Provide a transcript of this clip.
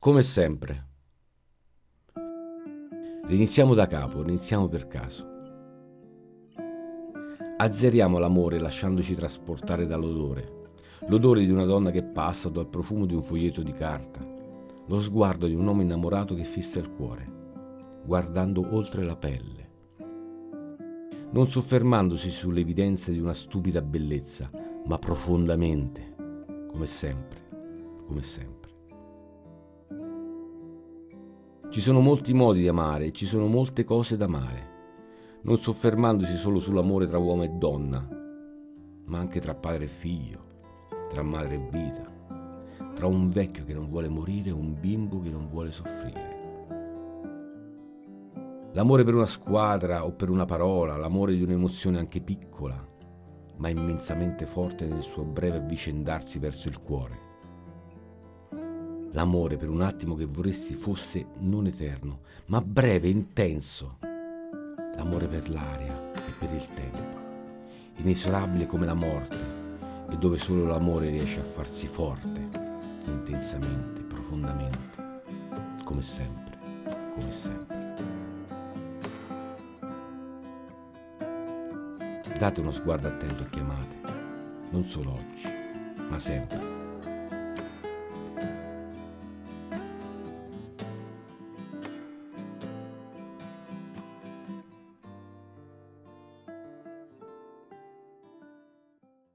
Come sempre. Riniziamo da capo, iniziamo per caso. Azzeriamo l'amore lasciandoci trasportare dall'odore. L'odore di una donna che passa dal profumo di un foglietto di carta. Lo sguardo di un uomo innamorato che fissa il cuore, guardando oltre la pelle. Non soffermandosi sulle evidenze di una stupida bellezza, ma profondamente, come sempre, come sempre. Ci sono molti modi di amare e ci sono molte cose da amare, non soffermandosi solo sull'amore tra uomo e donna, ma anche tra padre e figlio, tra madre e vita, tra un vecchio che non vuole morire e un bimbo che non vuole soffrire. L'amore per una squadra o per una parola, l'amore di un'emozione anche piccola, ma immensamente forte nel suo breve avvicendarsi verso il cuore L'amore per un attimo che vorresti fosse non eterno, ma breve, intenso. L'amore per l'aria e per il tempo, inesorabile come la morte, e dove solo l'amore riesce a farsi forte, intensamente, profondamente, come sempre, come sempre. Date uno sguardo attento a chiamate, non solo oggi, ma sempre